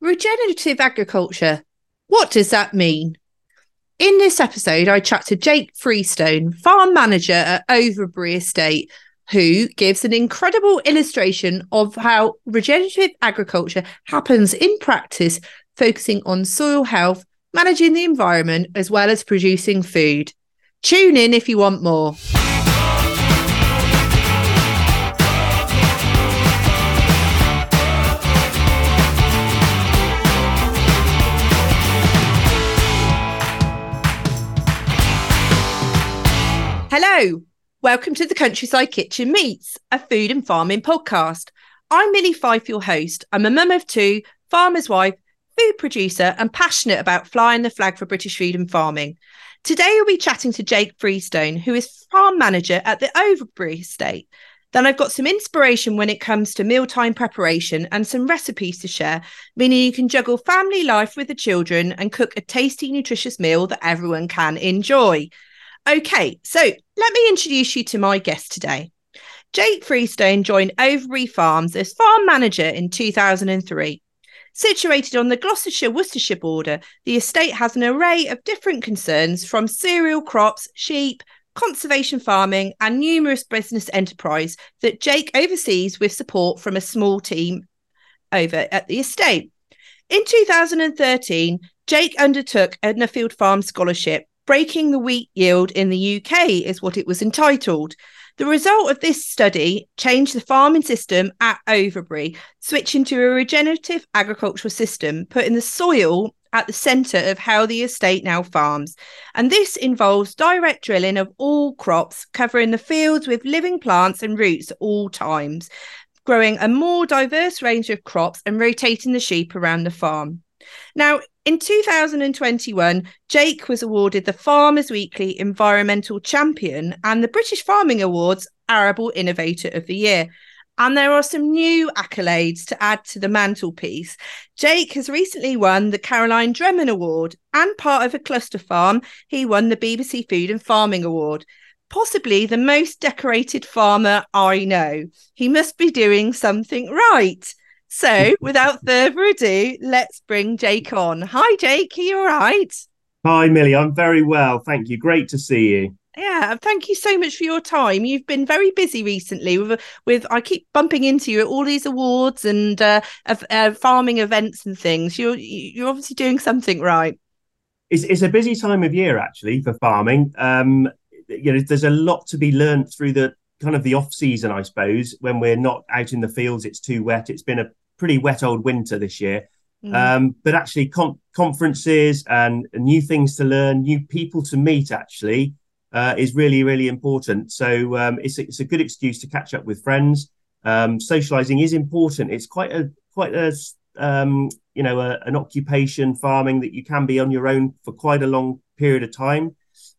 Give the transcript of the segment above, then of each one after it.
Regenerative agriculture. What does that mean? In this episode, I chat to Jake Freestone, farm manager at Overbury Estate, who gives an incredible illustration of how regenerative agriculture happens in practice, focusing on soil health, managing the environment, as well as producing food. Tune in if you want more. Hello, welcome to the Countryside Kitchen Meets, a food and farming podcast. I'm Milly Fyfe, your host. I'm a mum of two, farmer's wife, food producer, and passionate about flying the flag for British food and farming. Today, we'll be chatting to Jake Freestone, who is farm manager at the Overbury Estate. Then I've got some inspiration when it comes to mealtime preparation and some recipes to share, meaning you can juggle family life with the children and cook a tasty, nutritious meal that everyone can enjoy. Okay, so let me introduce you to my guest today. Jake Freestone joined Overbury Farms as farm manager in 2003. Situated on the Gloucestershire Worcestershire border, the estate has an array of different concerns from cereal crops, sheep, conservation farming, and numerous business enterprise that Jake oversees with support from a small team over at the estate. In 2013, Jake undertook a Nuffield Farm Scholarship Breaking the Wheat Yield in the UK is what it was entitled. The result of this study changed the farming system at Overbury, switching to a regenerative agricultural system, putting the soil at the centre of how the estate now farms. And this involves direct drilling of all crops, covering the fields with living plants and roots at all times, growing a more diverse range of crops and rotating the sheep around the farm. Now, in 2021, Jake was awarded the Farmers Weekly Environmental Champion and the British Farming Awards Arable Innovator of the Year. And there are some new accolades to add to the mantelpiece. Jake has recently won the Caroline Drummond Award, and part of a cluster farm, he won the BBC Food and Farming Award. Possibly the most decorated farmer I know. He must be doing something right. So, without further ado, let's bring Jake on. Hi, Jake. Are you all right? Hi, Milly. I'm very well. Thank you. Great to see you. Yeah, thank you so much for your time. You've been very busy recently with with I keep bumping into you at all these awards and uh, uh, farming events and things. You're you're obviously doing something right. It's it's a busy time of year actually for farming. Um, you know, there's a lot to be learned through the kind of the off season, I suppose, when we're not out in the fields. It's too wet. It's been a pretty wet old winter this year. Mm. Um, but actually, con- conferences and new things to learn, new people to meet, actually, uh, is really, really important. So um, it's, a, it's a good excuse to catch up with friends. Um, socializing is important. It's quite a quite a um, you know a, an occupation farming that you can be on your own for quite a long period of time.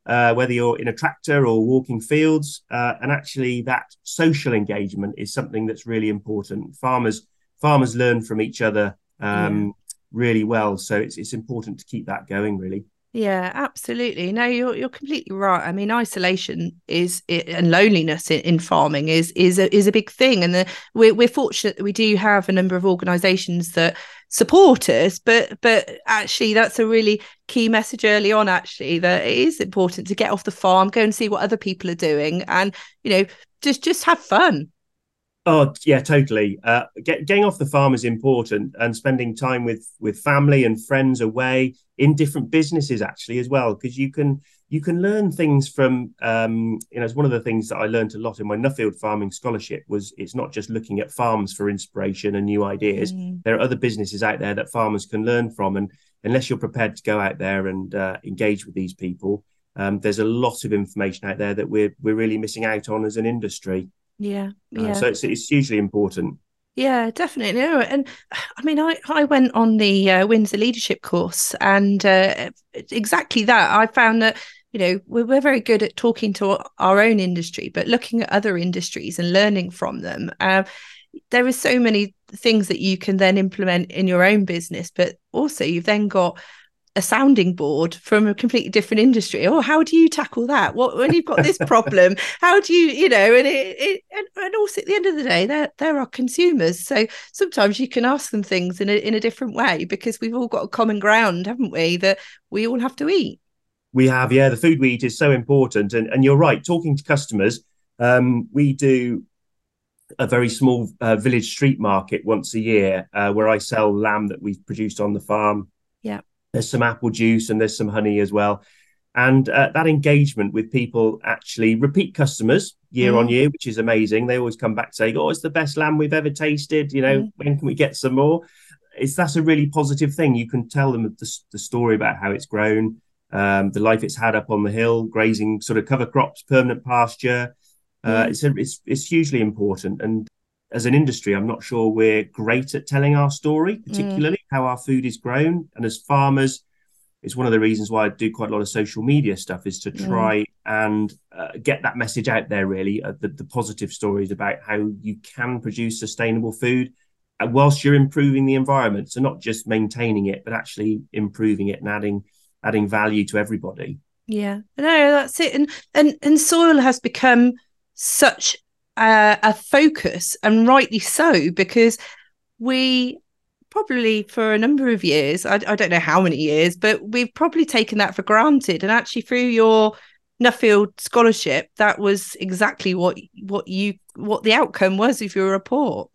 Uh, whether you're in a tractor or walking fields, uh, and actually that social engagement is something that's really important. Farmers farmers learn from each other um, yeah. really well. So it's it's important to keep that going, really. Yeah, absolutely. No, you're you're completely right. I mean, isolation is and loneliness in, in farming is is a, is a big thing, and the, we're we're fortunate that we do have a number of organisations that support us. But but actually, that's a really key message early on. Actually, that it is important to get off the farm, go and see what other people are doing, and you know, just just have fun. Oh yeah, totally. Uh, get, getting off the farm is important, and spending time with with family and friends away in different businesses actually as well, because you can you can learn things from. Um, you know, it's one of the things that I learned a lot in my Nuffield Farming Scholarship was it's not just looking at farms for inspiration and new ideas. Mm. There are other businesses out there that farmers can learn from, and unless you're prepared to go out there and uh, engage with these people, um, there's a lot of information out there that we're we're really missing out on as an industry. Yeah, yeah. Uh, so it's it's hugely important. Yeah, definitely. No, and I mean, I I went on the uh, Windsor Leadership course, and uh, exactly that. I found that you know we're, we're very good at talking to our own industry, but looking at other industries and learning from them. Uh, there is so many things that you can then implement in your own business, but also you've then got a sounding board from a completely different industry. Oh, how do you tackle that? What when you've got this problem? How do you, you know? And it, it and, and, also at the end of the day, there there are consumers, so sometimes you can ask them things in a in a different way because we've all got a common ground, haven't we? That we all have to eat. We have, yeah. The food we eat is so important, and and you're right. Talking to customers, um, we do a very small uh, village street market once a year uh, where I sell lamb that we've produced on the farm. There's some apple juice and there's some honey as well. And uh, that engagement with people actually repeat customers year mm. on year, which is amazing. They always come back saying, "Oh, it's the best lamb we've ever tasted." You know, mm. when can we get some more? It's that's a really positive thing. You can tell them the, the story about how it's grown, um, the life it's had up on the hill, grazing sort of cover crops, permanent pasture. Uh, mm. it's, a, it's it's hugely important, and as an industry, I'm not sure we're great at telling our story, mm. particularly mm. how our food is grown. And as farmers, it's one of the reasons why I do quite a lot of social media stuff is to mm. try mm. and uh, get that message out there, really, uh, the, the, positive stories about how you can produce sustainable food uh, whilst you're improving the environment. So not just maintaining it, but actually improving it and adding adding value to everybody. Yeah, no, that's it. And and and soil has become such a, a focus, and rightly so, because we probably for a number of years, I, I don't know how many years, but we've probably taken that for granted. And actually, through your Nuffield scholarship, that was exactly what what you what the outcome was of your report.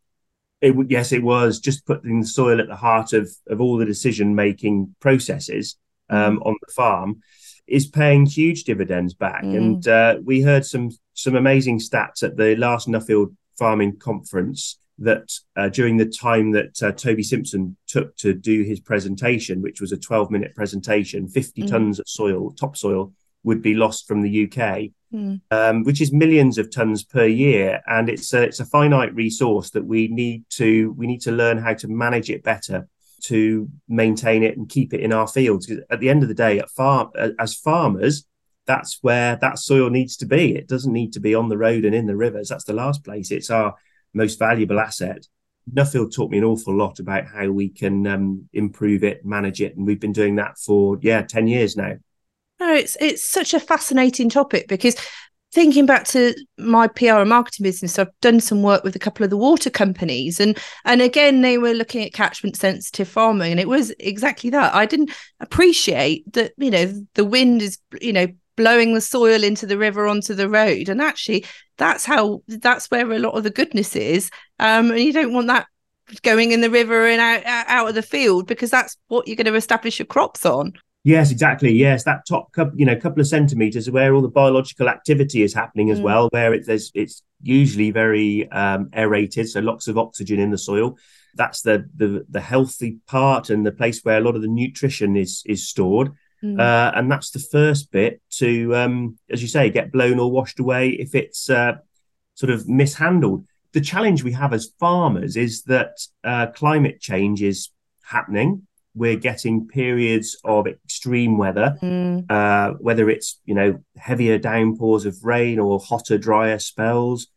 It, yes, it was just putting the soil at the heart of of all the decision making processes um, mm. on the farm is paying huge dividends back. Mm. And uh, we heard some some amazing stats at the last Nuffield Farming Conference that uh, during the time that uh, Toby Simpson took to do his presentation, which was a 12 minute presentation, 50 mm. tons of soil, topsoil, would be lost from the UK, mm. um, which is millions of tons per year, and it's a, it's a finite resource that we need to we need to learn how to manage it better to maintain it and keep it in our fields. Because At the end of the day, at farm as farmers, that's where that soil needs to be. It doesn't need to be on the road and in the rivers. That's the last place. It's our most valuable asset. Nuffield taught me an awful lot about how we can um, improve it, manage it, and we've been doing that for yeah ten years now. No, it's it's such a fascinating topic because thinking back to my PR and marketing business, I've done some work with a couple of the water companies, and and again they were looking at catchment sensitive farming, and it was exactly that. I didn't appreciate that you know the wind is you know blowing the soil into the river onto the road, and actually that's how that's where a lot of the goodness is, um, and you don't want that going in the river and out out of the field because that's what you're going to establish your crops on. Yes, exactly. Yes, that top couple, you know, couple of centimeters where all the biological activity is happening as mm. well, where it, there's it's usually very um, aerated, so lots of oxygen in the soil. That's the the the healthy part and the place where a lot of the nutrition is is stored. Mm. Uh, and that's the first bit to, um, as you say, get blown or washed away if it's uh, sort of mishandled. The challenge we have as farmers is that uh, climate change is happening we're getting periods of extreme weather, mm. uh, whether it's you know heavier downpours of rain or hotter, drier spells.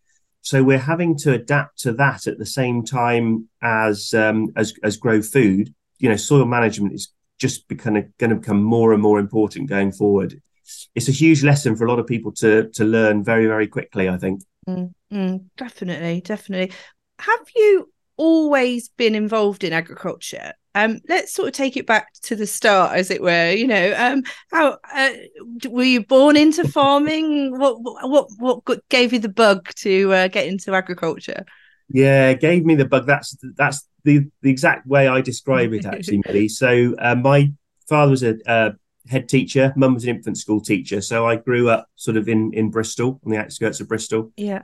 So we're having to adapt to that at the same time as um, as as grow food. You know, soil management is just going to become more and more important going forward. It's a huge lesson for a lot of people to to learn very very quickly. I think. Mm, mm, definitely, definitely. Have you always been involved in agriculture? Um, let's sort of take it back to the start, as it were. You know, um, how uh, were you born into farming? What what what gave you the bug to uh, get into agriculture? Yeah, gave me the bug. That's that's the the exact way I describe it, actually, Milly. So uh, my father was a uh, head teacher, mum was an infant school teacher. So I grew up sort of in in Bristol, on the outskirts of Bristol. Yeah.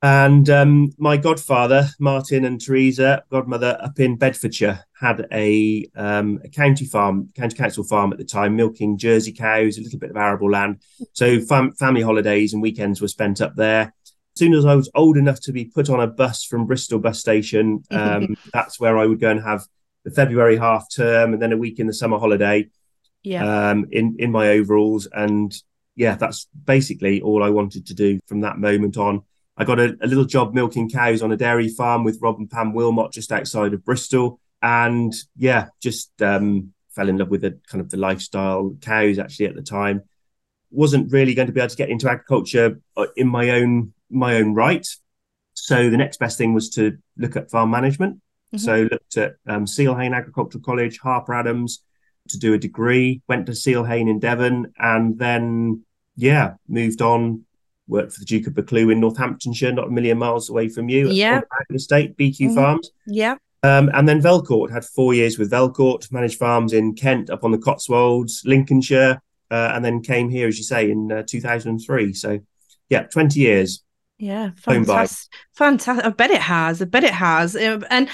And um, my godfather, Martin and Teresa, godmother up in Bedfordshire, had a, um, a, county farm, county council farm at the time, milking Jersey cows, a little bit of arable land. So fam- family holidays and weekends were spent up there. As soon as I was old enough to be put on a bus from Bristol bus station, um, that's where I would go and have the February half term and then a week in the summer holiday. Yeah. Um, in in my overalls, and yeah, that's basically all I wanted to do from that moment on. I got a, a, little job milking cows on a dairy farm with Rob and Pam Wilmot just outside of Bristol. And yeah, just um, fell in love with the kind of the lifestyle cows actually at the time. Wasn't really going to be able to get into agriculture uh, in my own my own right. So the next best thing was to look at farm management. Mm-hmm. So looked at um, Seale-Hayne Agricultural College, Harper Adams, to do a degree. Went to Seale-Hayne in Devon, and then yeah, moved on. Worked for the Duke of Buccleuch in Northamptonshire, not a million miles away from you. Yeah, the estate, BQ mm-hmm. Farms. Yeah. Um, and then Velcourt had four years with Velcourt, managed farms in Kent, up on the Cotswolds, Lincolnshire, uh, and then came here, as you say, in uh, 2003. So, yeah, 20 years. Yeah, fantastic. Fantastic. I bet it has. I bet it has. And, and,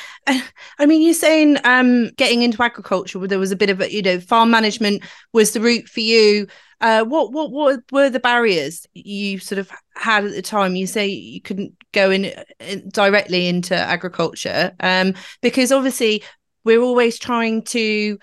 I mean, you're saying um, getting into agriculture, there was a bit of a, you know, farm management was the route for you. Uh, what, what, what were the barriers you sort of had at the time? You say you couldn't go in, in directly into agriculture um, because obviously we're always trying to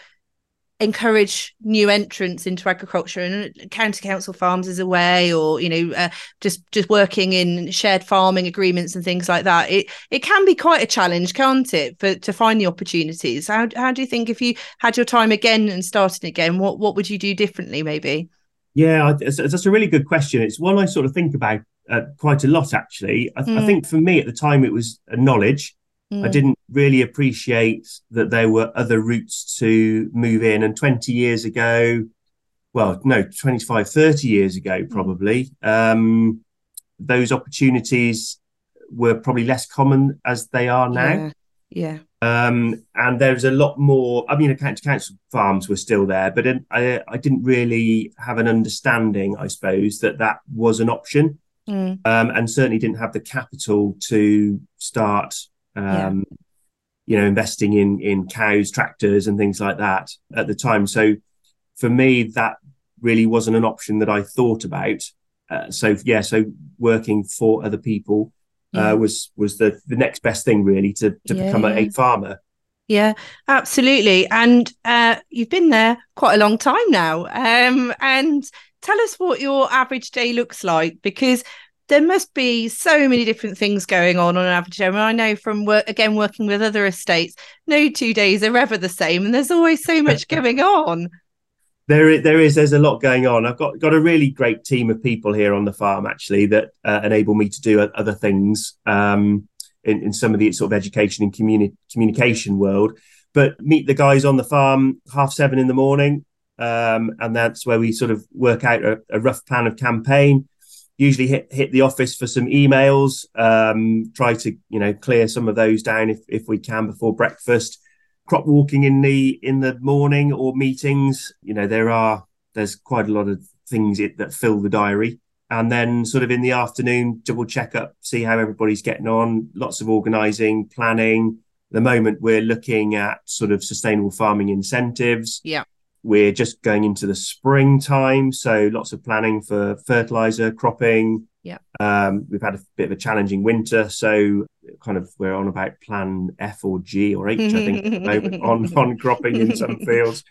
encourage new entrants into agriculture. And county council farms is a way or you know uh, just just working in shared farming agreements and things like that. It it can be quite a challenge can't it for to find the opportunities? How, how do you think if you had your time again and started again what what would you do differently maybe? Yeah that's a really good question. It's one i sort of think about uh, quite a lot actually. I, mm. I think for me at the time it was a knowledge. Mm. I didn't really appreciate that there were other routes to move in. And 20 years ago, well, no, 25, 30 years ago, mm. probably, um, those opportunities were probably less common as they are now. Yeah. yeah. Um, and there's a lot more. I mean, county council farms were still there, but I, I didn't really have an understanding, I suppose, that that was an option. Mm. Um, and certainly didn't have the capital to start um, yeah. You know, investing in in cows, tractors, and things like that at the time. So for me, that really wasn't an option that I thought about. Uh, so yeah, so working for other people uh, yeah. uh, was was the the next best thing really to to yeah, become a, a farmer. Yeah, absolutely. And uh, you've been there quite a long time now. Um, and tell us what your average day looks like because there must be so many different things going on on an average day. I, mean, I know from work again working with other estates, no two days are ever the same, and there's always so much going on. There, there is. There's a lot going on. I've got got a really great team of people here on the farm actually that uh, enable me to do other things um, in, in some of the sort of education and communi- communication world. But meet the guys on the farm half seven in the morning, um, and that's where we sort of work out a, a rough plan of campaign usually hit hit the office for some emails um, try to you know clear some of those down if, if we can before breakfast. Crop walking in the in the morning or meetings you know there are there's quite a lot of things it, that fill the diary. And then sort of in the afternoon double check up see how everybody's getting on lots of organizing planning. The moment we're looking at sort of sustainable farming incentives. Yeah we're just going into the springtime, so lots of planning for fertilizer, cropping. Yeah. Um, we've had a bit of a challenging winter, so kind of we're on about plan F or G or H, I think, at the moment on on cropping in some fields.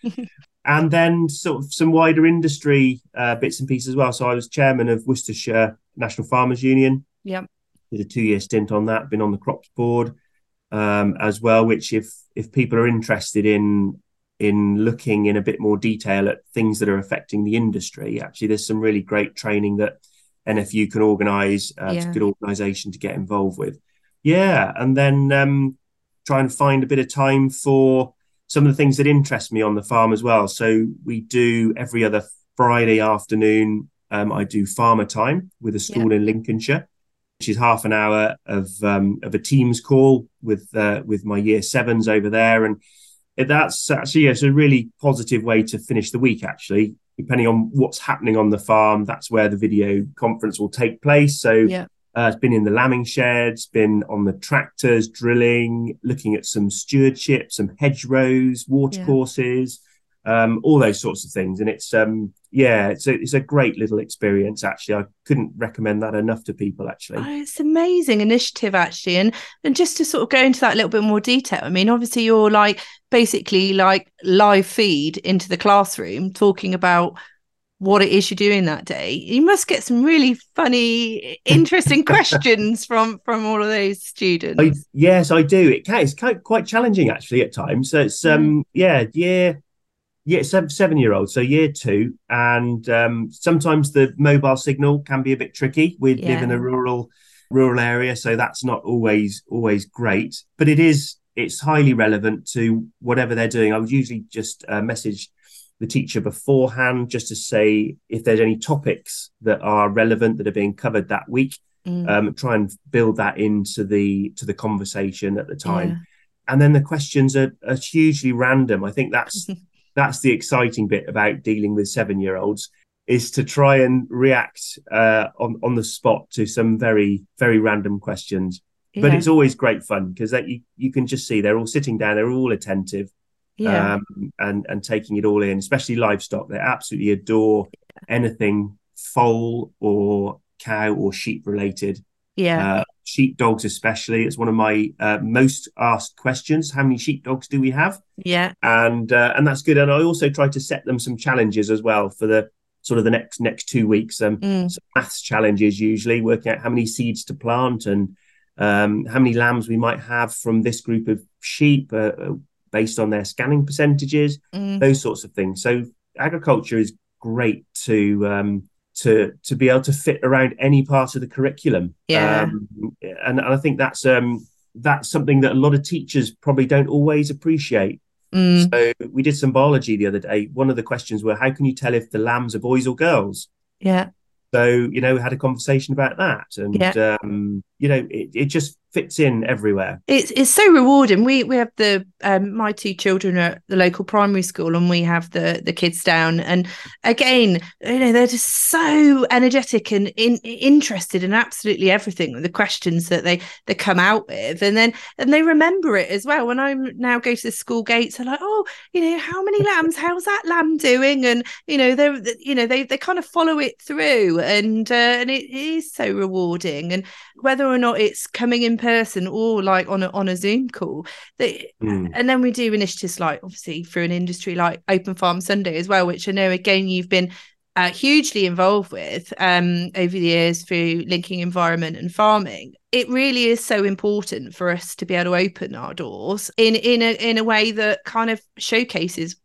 And then sort of some wider industry uh, bits and pieces as well. So I was chairman of Worcestershire National Farmers Union. Yeah. Did a two year stint on that. Been on the crops board um, as well. Which if if people are interested in in looking in a bit more detail at things that are affecting the industry. Actually, there's some really great training that NFU can organise. Uh, yeah. It's a good organisation to get involved with. Yeah, and then um, try and find a bit of time for some of the things that interest me on the farm as well. So we do every other Friday afternoon. Um, I do farmer time with a school yeah. in Lincolnshire, which is half an hour of um, of a Teams call with uh, with my year sevens over there, and that's actually it's a really positive way to finish the week. Actually, depending on what's happening on the farm, that's where the video conference will take place. So yeah. Uh, it's been in the lambing sheds, been on the tractors, drilling, looking at some stewardship, some hedgerows, watercourses, um, all those sorts of things. And it's um, yeah, it's a it's a great little experience. Actually, I couldn't recommend that enough to people. Actually, oh, it's amazing initiative actually, and and just to sort of go into that a little bit more detail. I mean, obviously, you're like basically like live feed into the classroom talking about what it is you're doing that day you must get some really funny interesting questions from from all of those students I, yes i do it can it's quite challenging actually at times so it's um mm. yeah yeah Yeah, seven, seven year old, so year two, and um, sometimes the mobile signal can be a bit tricky. We Yeah. live in a rural rural area, so that's not always always great. But it is it's highly relevant to whatever they're doing. I would usually just uh, message the teacher beforehand just to say if there's any topics that are relevant that are being covered that week. Mm. Um, try and build that into the to the conversation at the time Yeah. and then the questions are, are hugely random. I think that's that's the exciting bit about dealing with seven year olds is to try and react uh, on on the spot to some very very random questions. But it's always great fun because that you you can just see they're all sitting down, they're all attentive, yeah. um, and and taking it all in. Especially livestock, they absolutely adore anything foal or cow or sheep related yeah. uh, sheepdogs especially it's one of my uh, most asked questions how many sheepdogs do we have yeah. and uh, and that's good and i also try to set them some challenges as well for the sort of the next next two weeks um Mm. some maths challenges usually working out how many seeds to plant and um how many lambs we might have from this group of sheep uh, uh, based on their scanning percentages Mm. those sorts of things. So agriculture is great to um, to to be able to fit around any part of the curriculum. Yeah. Um, and, and I think that's um, that's something that a lot of teachers probably don't always appreciate. Mm. So we did some biology the other day. One of the questions were, how can you tell if the lambs are boys or girls? Yeah. So you know, we had a conversation about that, and Yeah. um, you know, it, it just fits in everywhere. It's it's so rewarding. We we have the um my two children are at the local primary school and we have the the kids down and again you know they're just so energetic and in, interested in absolutely everything the questions that they they come out with and then and they remember it as well. When I now go to the school gates, they're like, oh, you know, how many lambs? How's that lamb doing? And you know they are you know they they kind of follow it through and uh, and it is so rewarding and whether or not it's coming in person or like on a on a Zoom call. They, Mm. and then we do initiatives like obviously through an industry like Open Farm Sunday as well, which I know again you've been uh, hugely involved with um, over the years through linking environment and farming. It really is so important for us to be able to open our doors in in a in a way that kind of showcases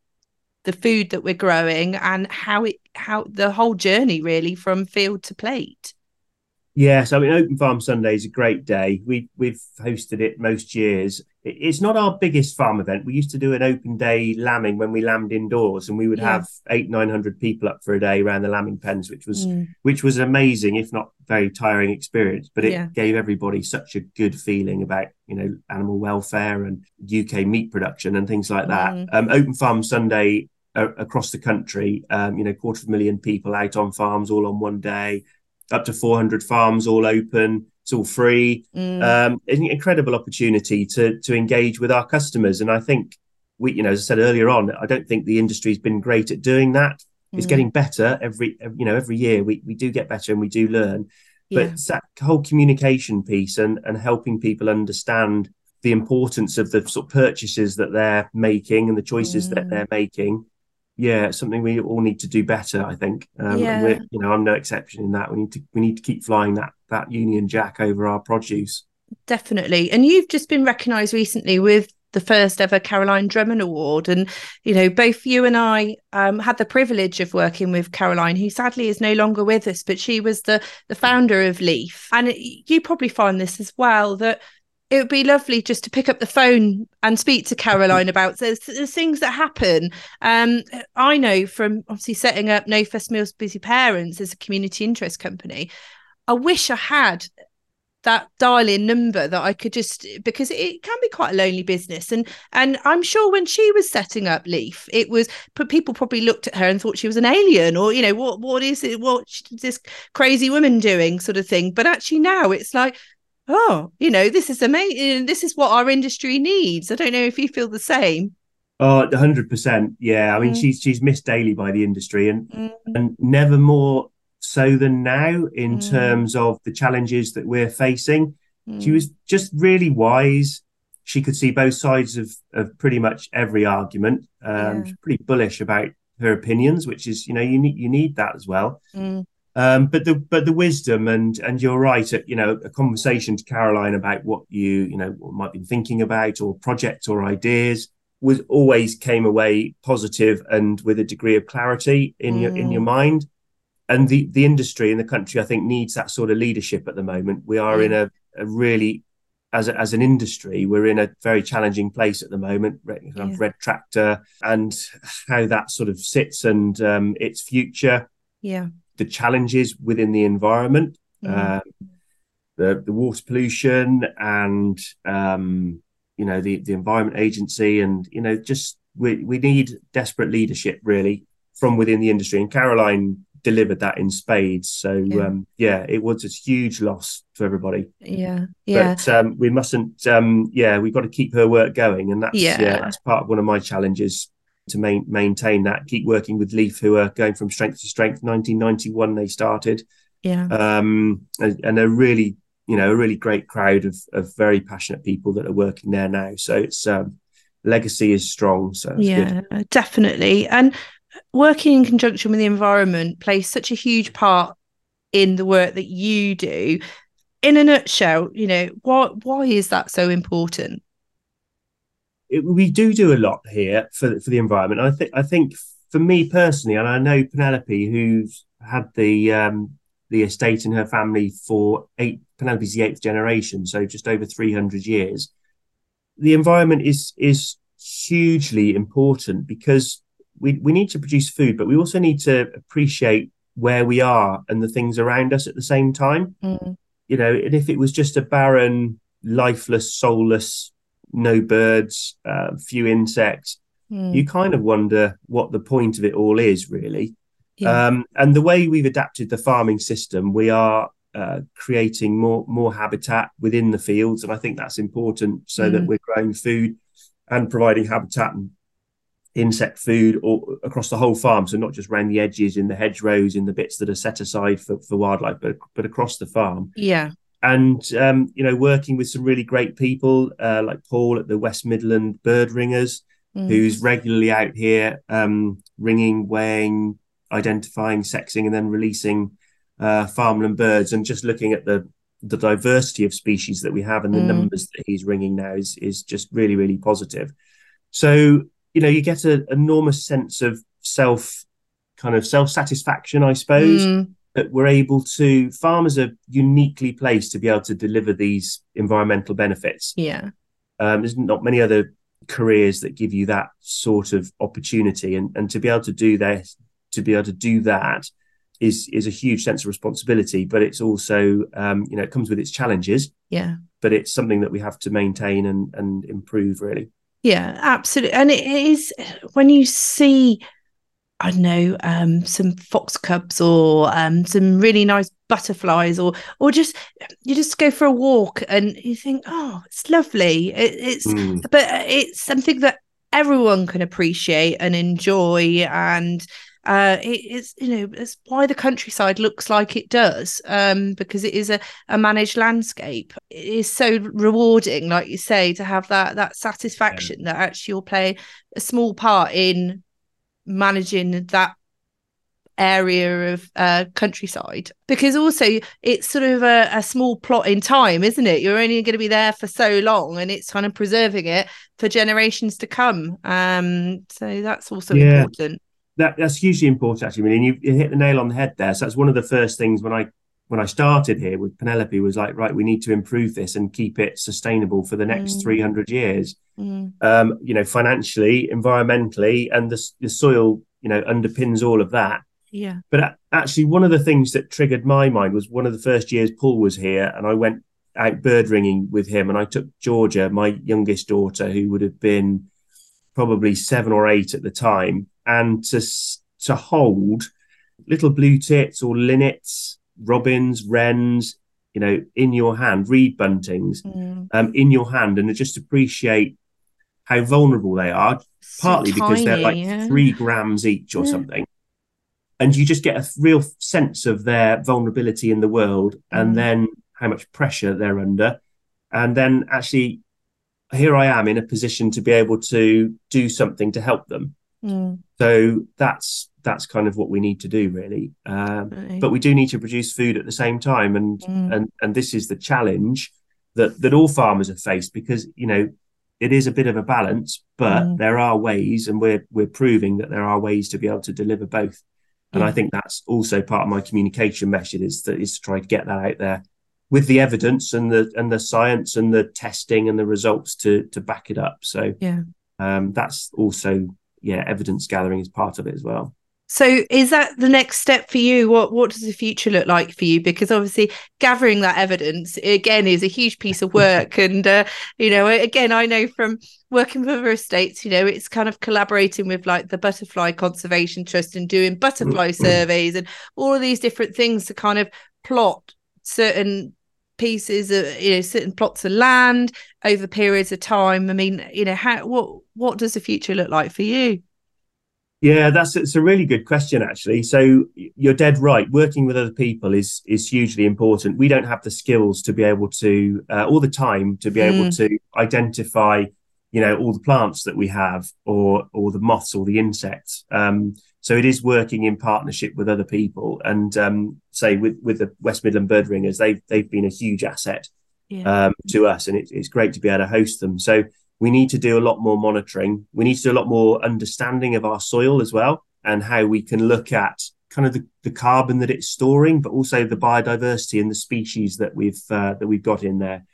the food that we're growing and how it how the whole journey really from field to plate. Yes, I mean Open Farm Sunday is a great day. We we've hosted it most years. It's not our biggest farm event. We used to do an open day lambing when we lambed indoors, and we would Yeah. have eight nine hundred people up for a day around the lambing pens, which was Mm. which was amazing, if not very tiring experience. But it Yeah. gave everybody such a good feeling about you know animal welfare and UK meat production and things like that. Mm. Um, Open Farm Sunday uh, across the country, um, you know, quarter of a million people out on farms all on one day up to 400 farms all open it's all free Mm. um it's an incredible opportunity to to engage with our customers and i think we you know as i said earlier on i don't think the industry's been great at doing that it's Mm. getting better every you know every year we, we do get better and we do learn but yeah. it's that whole communication piece and and helping people understand the importance of the sort of purchases that they're making and the choices that Mm. they're making yeah it's something we all need to do better i think um, Yeah. you know i'm no exception in that we need to we need to keep flying that that union jack over our produce definitely. And you've just been recognised recently with the first ever Caroline Drummond Award. And, you know, both you and I um, had the privilege of working with Caroline, who sadly is no longer with us, but she was the, the founder of Leaf. And it, you probably find this as well that it would be lovely just to pick up the phone and speak to Caroline about there's, there's things that happen. Um, I know from obviously setting up No First Meals Busy Parents as a community interest company. I wish I had that dial in number that I could just because it can be quite a lonely business and and I'm sure when she was setting up Leaf it was people probably looked at her and thought she was an alien or you know what what is it what's this crazy woman doing sort of thing but actually now it's like oh you know this is amazing this is what our industry needs I don't know if you feel the same oh 100% yeah i mean Mm. she's she's missed daily by the industry and Mm, and never more so than now in Mm. terms of the challenges that we're facing she mm, was just really wise. She could see both sides of, of pretty much every argument. Um, Yeah. She's pretty bullish about her opinions, which is you know you need you need that as well. mm, Um, but the but the wisdom and and you're right. uh, You know, a conversation to Caroline about what you you know might be thinking about or projects or ideas. was always came away positive and with a degree of clarity in mm. your in your mm. mind. And the the industry in the country, I think, needs that sort of leadership at the moment. We are mm. in a, a really as, a, as an industry, we're in a very challenging place at the moment. Yeah. Red Tractor and how that sort of sits and um, its future. Yeah. The challenges within the environment, mm. the the water pollution, and um, you know the the Environment Agency, and you know just we we need desperate leadership really from within the industry. And Caroline delivered that in spades. So yeah, um, yeah it was a huge loss for everybody. Yeah, yeah. But um, we mustn't. Um, yeah, we've got to keep her work going, and that's yeah. yeah, that's part of one of my challenges to main, maintain that. Keep working with Leaf, who are going from strength to strength. 1991 they started. Yeah. Um, and, and they're really, you know, a really great crowd of of very passionate people that are working there now. So it's um, legacy is strong. So yeah, good. definitely. And working in conjunction with the environment plays such a huge part in the work that you do. In a nutshell, you know, why why is that so important? It, we do do a lot here for for the environment. I think I think for me personally, and I know Penelope, who's had the um, the estate in her family for eight. Penelope's the eighth generation, so just over three hundred years. The environment is is hugely important because we, we need to produce food, but we also need to appreciate where we are and the things around us at the same time. Mm. You know, and if it was just a barren, lifeless, soulless, no birds, uh, few insects, mm. you kind of wonder what the point of it all is, really. Yeah. Um, and the way we've adapted the farming system, we are uh, creating more more habitat within the fields, and I think that's important so mm. that we're growing food and providing habitat and insect food or across the whole farm. So not just around the edges, in the hedgerows, in the bits that are set aside for, for wildlife, but but across the farm. Yeah. And um, you know, working with some really great people uh, like Paul at the West Midland Bird Ringers, mm. who's regularly out here um, ringing, weighing, identifying, sexing, and then releasing uh, farmland birds. And just looking at the the diversity of species that we have and the mm. numbers that he's ringing now is is just really really positive. So you know you get an enormous sense of self kind of self satisfaction i suppose mm. That we're able to farmers are uniquely placed to be able to deliver these environmental benefits. Yeah. Um, there's not many other careers that give you that sort of opportunity and and to be able to do that to be able to do that is is a huge sense of responsibility but it's also um, you know it comes with its challenges. Yeah. But it's something that we have to maintain and and improve really. Yeah, absolutely. And it is when you see, I don't know, um, some fox cubs or um, some really nice butterflies, or or just you just go for a walk and you think, oh, it's lovely. It, it's mm. but it's something that everyone can appreciate and enjoy and uh, it is you know it's why the countryside looks like it does um, because it is a, a managed landscape it is so rewarding like you say to have that that satisfaction yeah. that actually you'll play a small part in managing that area of uh, countryside because also it's sort of a, a, small plot in time isn't it you're only going to be there for so long and it's kind of preserving it for generations to come um so that's also yeah. important that that's hugely important actually. I mean, you, you hit the nail on the head there. So that's one of the first things when I when I started here with Penelope was like, right, we need to improve this and keep it sustainable for the next mm. 300 years. Mm. Um, you know, financially, environmentally, and the, the soil, you know, underpins all of that. Yeah. But actually, one of the things that triggered my mind was one of the first years Paul was here, and I went out bird ringing with him, and I took Georgia, my youngest daughter, who would have been probably seven or eight at the time, and to to hold little blue tits or linnets, robins, wrens, you know, in your hand, reed buntings, mm. um, in your hand, and just appreciate how vulnerable they are. So partly tiny, because they're like yeah. three grams each or yeah. something, and you just get a real sense of their vulnerability in the world, and mm. then how much pressure they're under, and then actually. Here I am in a position to be able to do something to help them. Mm. So that's that's kind of what we need to do, really. Um, right. But we do need to produce food at the same time, and mm. and and this is the challenge that that all farmers have faced because you know it is a bit of a balance, but mm. there are ways, and we're we're proving that there are ways to be able to deliver both. And yeah. I think that's also part of my communication message is that is to try to get that out there with the evidence and the and the science and the testing and the results to to back it up. So yeah, um, that's also yeah evidence gathering is part of it as well. So is that the next step for you? What what does the future look like for you? Because obviously gathering that evidence again is a huge piece of work. and uh, you know, again, I know from working with other estates, you know, it's kind of collaborating with like the Butterfly Conservation Trust and doing butterfly mm-hmm. surveys and all of these different things to kind of plot certain pieces of you know certain plots of land over periods of time. I mean, you know, how what what does the future look like for you? Yeah, that's it's a really good question actually. So you're dead right. Working with other people is is hugely important. We don't have the skills to be able to uh, all the time to be mm. able to identify, you know, all the plants that we have or or the moths or the insects. Um, so it is working in partnership with other people, and um, say with with the West Midland Bird Ringers, they've they've been a huge asset yeah. um, to us, and it, it's great to be able to host them. So we need to do a lot more monitoring. We need to do a lot more understanding of our soil as well and how we can look at kind of the, the carbon that it's storing, but also the biodiversity and the species that we've uh, that we've got in there.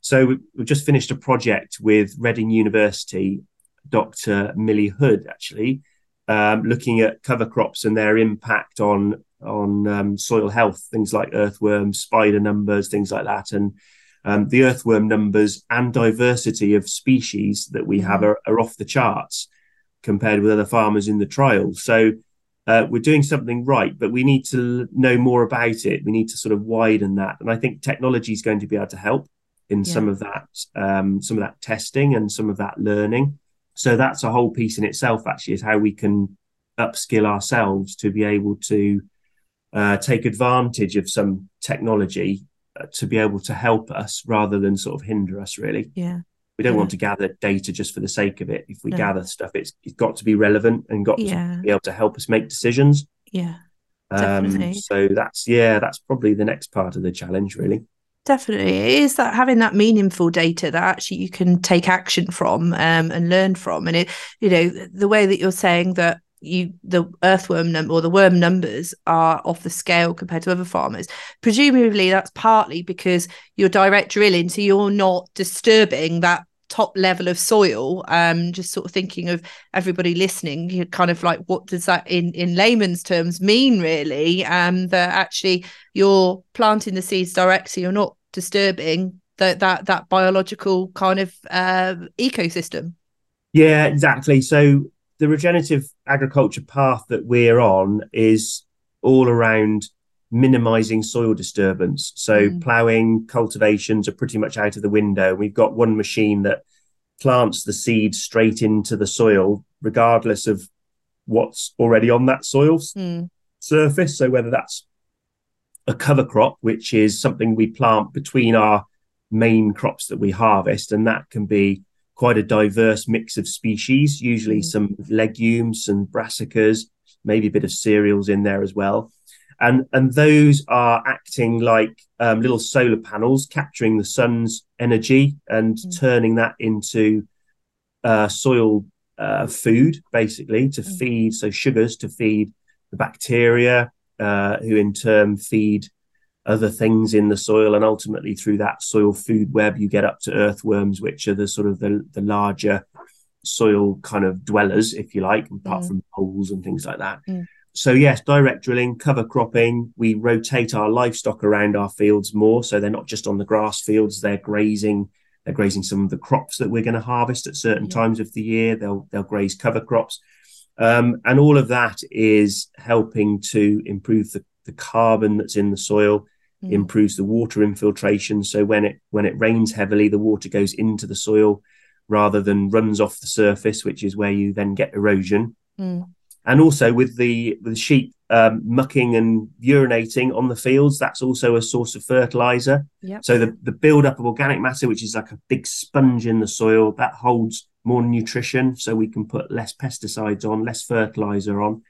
So we, have just finished a project with Reading University, Dr. Millie Hood, actually, um, looking at cover crops and their impact on on um, soil health, things like earthworms, spider numbers, things like that, and um, the earthworm numbers and diversity of species that we have mm-hmm. are, are, off the charts compared with other farmers in the trial. So uh, we're doing something right, but we need to know more about it. We need to sort of widen that, and I think technology is going to be able to help in yeah. some of that, um, some of that testing and some of that learning. So that's a whole piece in itself. Actually, is how we can upskill ourselves to be able to uh, take advantage of some technology to be able to help us rather than sort of hinder us really. Yeah. We don't yeah. want to gather data just for the sake of it. If we no. gather stuff it's, it's got to be relevant and got yeah. to be able to help us make decisions. Yeah. Um so that's yeah that's probably the next part of the challenge really. Definitely. It is that having that meaningful data that actually you can take action from um, and learn from. And it you know the way that you're saying that you the earthworm number or the worm numbers are off the scale compared to other farmers. Presumably, that's partly because you're direct drilling, so you're not disturbing that top level of soil. Um, just sort of thinking of everybody listening, you're kind of like, what does that in in layman's terms mean, really? Um, that actually you're planting the seeds direct, so you're not disturbing that that that biological kind of uh, ecosystem. Yeah, exactly. So the regenerative agriculture path that we're on is all around minimizing soil disturbance. So mm. ploughing, cultivations are pretty much out of the window. We've got one machine that plants the seed straight into the soil, regardless of what's already on that soil mm. surface. So whether that's a cover crop, which is something we plant between our main crops that we harvest, and that can be quite a diverse mix of species, usually mm. some legumes and brassicas, maybe a bit of cereals in there as well. And, and those are acting like um, little solar panels, capturing the sun's energy and mm. turning that into uh, soil uh, food, basically, to mm. feed, so sugars to feed the bacteria, uh, who in turn feed other things in the soil and ultimately through that soil food web you get up to earthworms which are the sort of the, the larger soil kind of dwellers if you like apart mm. from holes and things like that mm. so yes direct drilling cover cropping we rotate our livestock around our fields more so they're not just on the grass fields they're grazing they're grazing some of the crops that we're going to harvest at certain yeah. times of the year they'll they'll graze cover crops um, and all of that is helping to improve the, the carbon that's in the soil mm. improves the water infiltration. So when it when it rains heavily, the water goes into the soil rather than runs off the surface, which is where you then get erosion. Mm. And also with the with the sheep um, mucking and urinating on the fields, that's also a source of fertilizer. Yep. So the the build up of organic matter, which is like a big sponge in the soil, that holds more nutrition, so we can put less pesticides on, less fertilizer on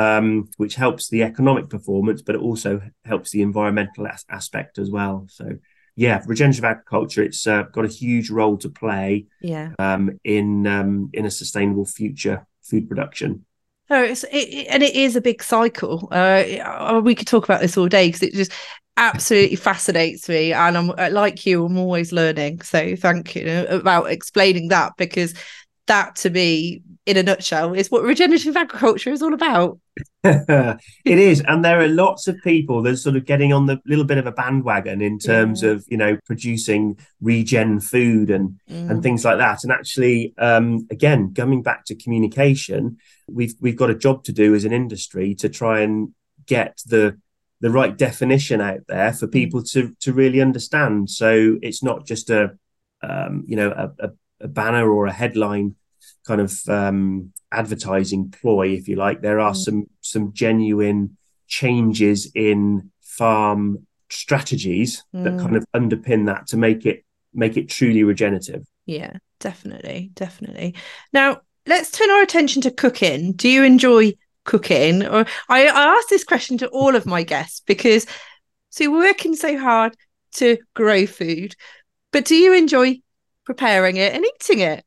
um, which helps the economic performance, but it also helps the environmental as- aspect as well. So yeah, regenerative agriculture. It's uh, got a huge role to play. Yeah. Um, in um, in a sustainable future food production. Oh, it's it, and it is a big cycle. Uh, we could talk about this all day because it just absolutely fascinates me, and I'm uh, like you, I'm always learning. So thank you about explaining that because that to me in a nutshell is what regenerative agriculture is all about. it is, and there are lots of people that are sort of getting on the little bit of a bandwagon in terms yeah. of you know producing regen food and mm. and things like that. And actually, um, again, coming back to communication, we've we've got a job to do as an industry to try and get the the right definition out there for mm. people to to really understand. So it's not just a um, you know a, a, a banner or a headline kind of um, advertising ploy, if you like. There are mm. some some genuine changes in farm strategies mm. that kind of underpin that to make it make it truly regenerative. Yeah, definitely, definitely. Now let's turn our attention to cooking. Do you enjoy cooking? Or I, I ask this question to all of my guests because so you're working so hard to grow food, but do you enjoy preparing it and eating it?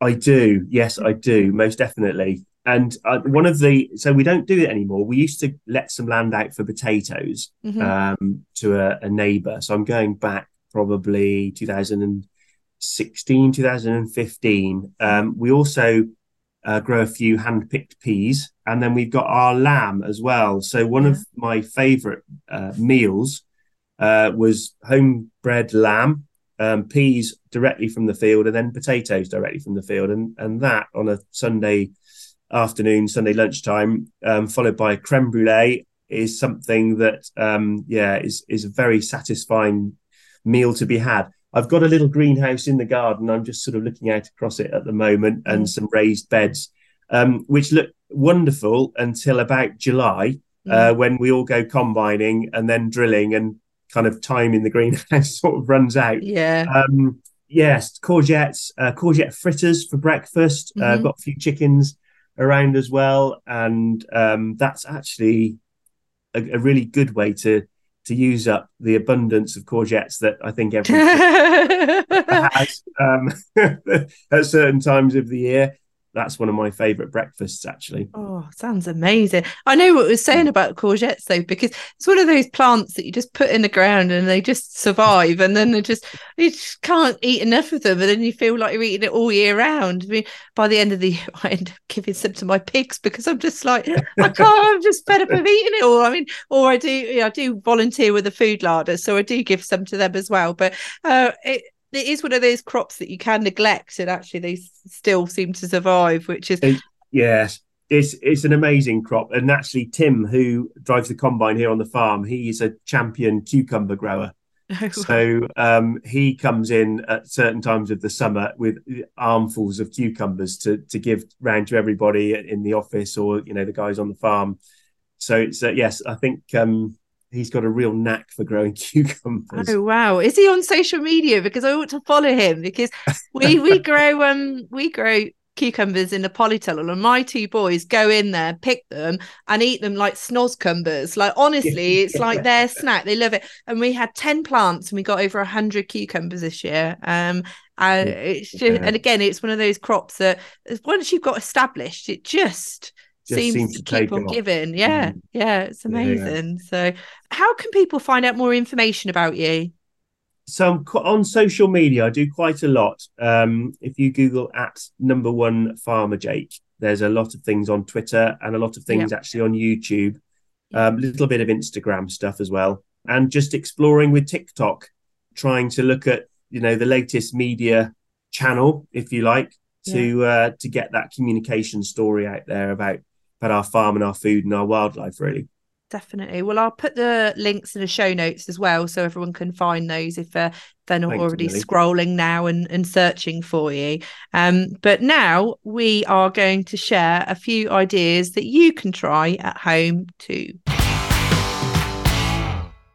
I do. Yes, I do. Most definitely. And uh, one of the so we don't do it anymore. We used to let some land out for potatoes mm-hmm. um, to a, a neighbour. So I'm going back probably 2016, 2015. Um, we also uh, grow a few hand picked peas, and then we've got our lamb as well. So one yeah. of my favourite uh, meals uh, was homebred lamb um, peas directly from the field and then potatoes directly from the field. And, and that on a Sunday afternoon, Sunday lunchtime, um, followed by a creme brulee, is something that, um, yeah, is, is a very satisfying meal to be had. I've got a little greenhouse in the garden. I'm just sort of looking out across it at the moment and mm. some raised beds, um, which look wonderful until about July. Mm. Uh, when we all go combining and then drilling and kind of time in the greenhouse sort of runs out. Yeah. Um, yes, courgettes, uh, courgette fritters for breakfast. Uh, mm-hmm. Uh, got a few chickens around as well, and um, that's actually a, a, really good way to to use up the abundance of courgettes that I think everyone has um, at certain times of the year that's one of my favorite breakfasts actually. Oh sounds amazing. I know what was saying about courgettes though because it's one of those plants that you just put in the ground and they just survive and then they just you just can't eat enough of them and then you feel like you're eating it all year round. I mean by the end of the year i end up giving some to my pigs because i'm just like i can't i'm just fed up of eating it all. I mean or i do i do volunteer with a food larder so i do give some to them as well. But uh it it is one of those crops that you can neglect and actually they still seem to survive which is it, yes it's it's an amazing crop. And actually tim who drives the combine here on the farm he's a champion cucumber grower. Oh, so um, he comes in at certain times of the summer with armfuls of cucumbers to to give round to everybody in the office or you know the guys on the farm. So it's uh, yes i think um, he's got a real knack for growing cucumbers. Oh wow! Is he on social media? Because I ought to follow him because we we grow um we grow cucumbers in the polytunnel and my two boys go in there pick them and eat them like snozzcumbers like honestly it's like their snack. They love it. And we had 10 plants and we got over 100 cucumbers this year. Um and it's just and again it's one of those crops that once you've got established it just seems, seems, to, to keep on giving. Yeah, mm. yeah, it's amazing. Yeah. So, how can people find out more information about you? So on social media, I do quite a lot. Um, if you Google at number one farmer Jake, there's a lot of things on Twitter and a lot of things yep. actually on YouTube. A um, little bit of Instagram stuff as well, and just exploring with TikTok, trying to look at you know the latest media channel, if you like, to yeah. uh, to get that communication story out there about about our farm and our food and our wildlife, really. Definitely. Well, I'll put the links in the show notes as well, so everyone can find those if uh, they're not Thanks, already scrolling now and, and searching for you. Um, but now we are going to share a few ideas that you can try at home too.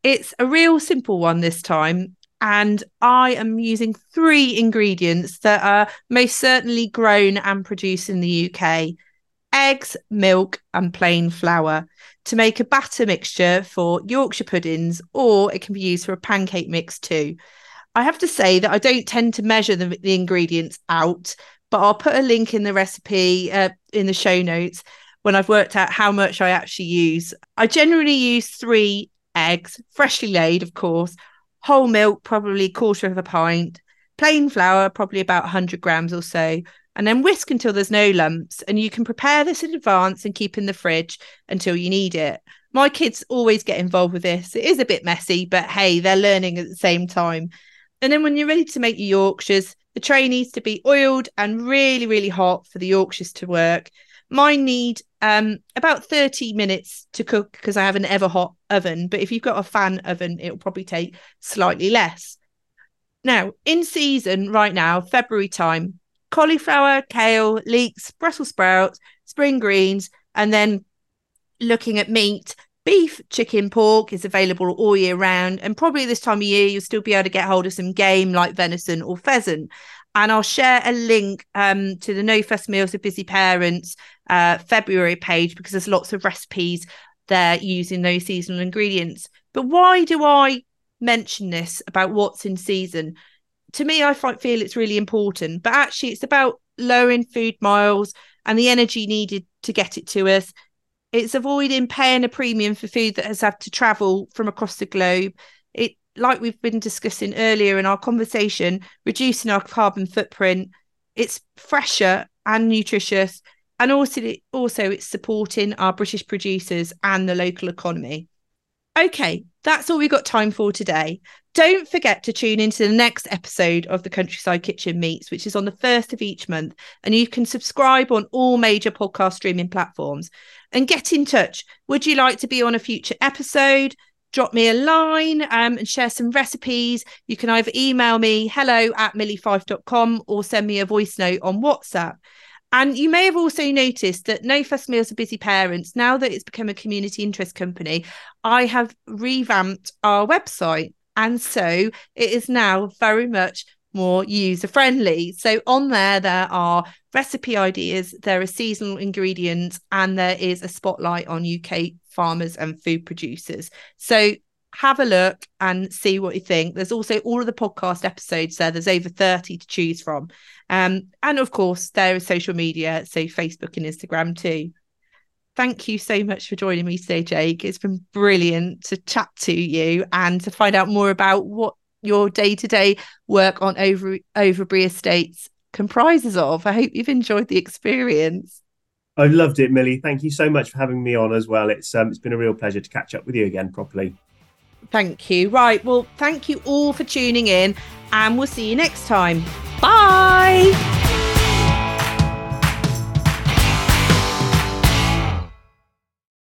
It's a real simple one this time, and I am using three ingredients that are most certainly grown and produced in the UK eggs, milk, and plain flour to make a batter mixture for Yorkshire puddings, or it can be used for a pancake mix too. I have to say that I don't tend to measure the, the ingredients out, but I'll put a link in the recipe uh, in the show notes when I've worked out how much I actually use. I generally use three eggs, freshly laid, of course, whole milk, probably quarter of a pint, plain flour, probably about 100 grams or so, and then whisk until there's no lumps. And you can prepare this in advance and keep in the fridge until you need it. My kids always get involved with this. It is a bit messy, but hey, they're learning at the same time. And then when you're ready to make your Yorkshires, the tray needs to be oiled and really, really hot for the Yorkshires to work. Mine need um, about 30 minutes to cook because I have an Everhot oven. But if you've got a fan oven, it'll probably take slightly less. Now, in season right now, February time, cauliflower, kale, leeks, Brussels sprouts, spring greens, and then looking at meat, beef, chicken, pork is available all year round. And probably this time of year, you'll still be able to get hold of some game like venison or pheasant. And I'll share a link um, to the No Fuss Meals for Busy Parents uh, February page because there's lots of recipes there using those seasonal ingredients. But why do I mention this about what's in season? To me, I feel it's really important, but actually, it's about lowering food miles and the energy needed to get it to us. It's avoiding paying a premium for food that has had to travel from across the globe. It, like we've been discussing earlier in our conversation, reducing our carbon footprint. It's fresher and nutritious, and also, also it's supporting our British producers and the local economy. Okay, that's all we've got time for today. Don't forget to tune into the next episode of the Countryside Kitchen Meets, which is on the first of each month. And you can subscribe on all major podcast streaming platforms and get in touch. Would you like to be on a future episode? Drop me a line um, and share some recipes. You can either email me hello at millyfyfe.com or send me a voice note on WhatsApp. And you may have also noticed that No Fuss Meals are busy parents. Now that it's become a community interest company, I have revamped our website. And so it is now very much more user friendly. So on there, there are recipe ideas, there are seasonal ingredients, and there is a spotlight on UK farmers and food producers. So have a look and see what you think. There's also all of the podcast episodes there. There's over 30 to choose from. Um, and of course, there is social media, so Facebook and Instagram too. Thank you so much for joining me today, Jake. It's been brilliant to chat to you and to find out more about what your day to day work on Over Overbury Estates comprises of. I hope you've enjoyed the experience. I've loved it, Milly. Thank you so much for having me on as well. It's um, it's been a real pleasure to catch up with you again properly. Thank you. Right. Well, thank you all for tuning in, and we'll see you next time. Bye.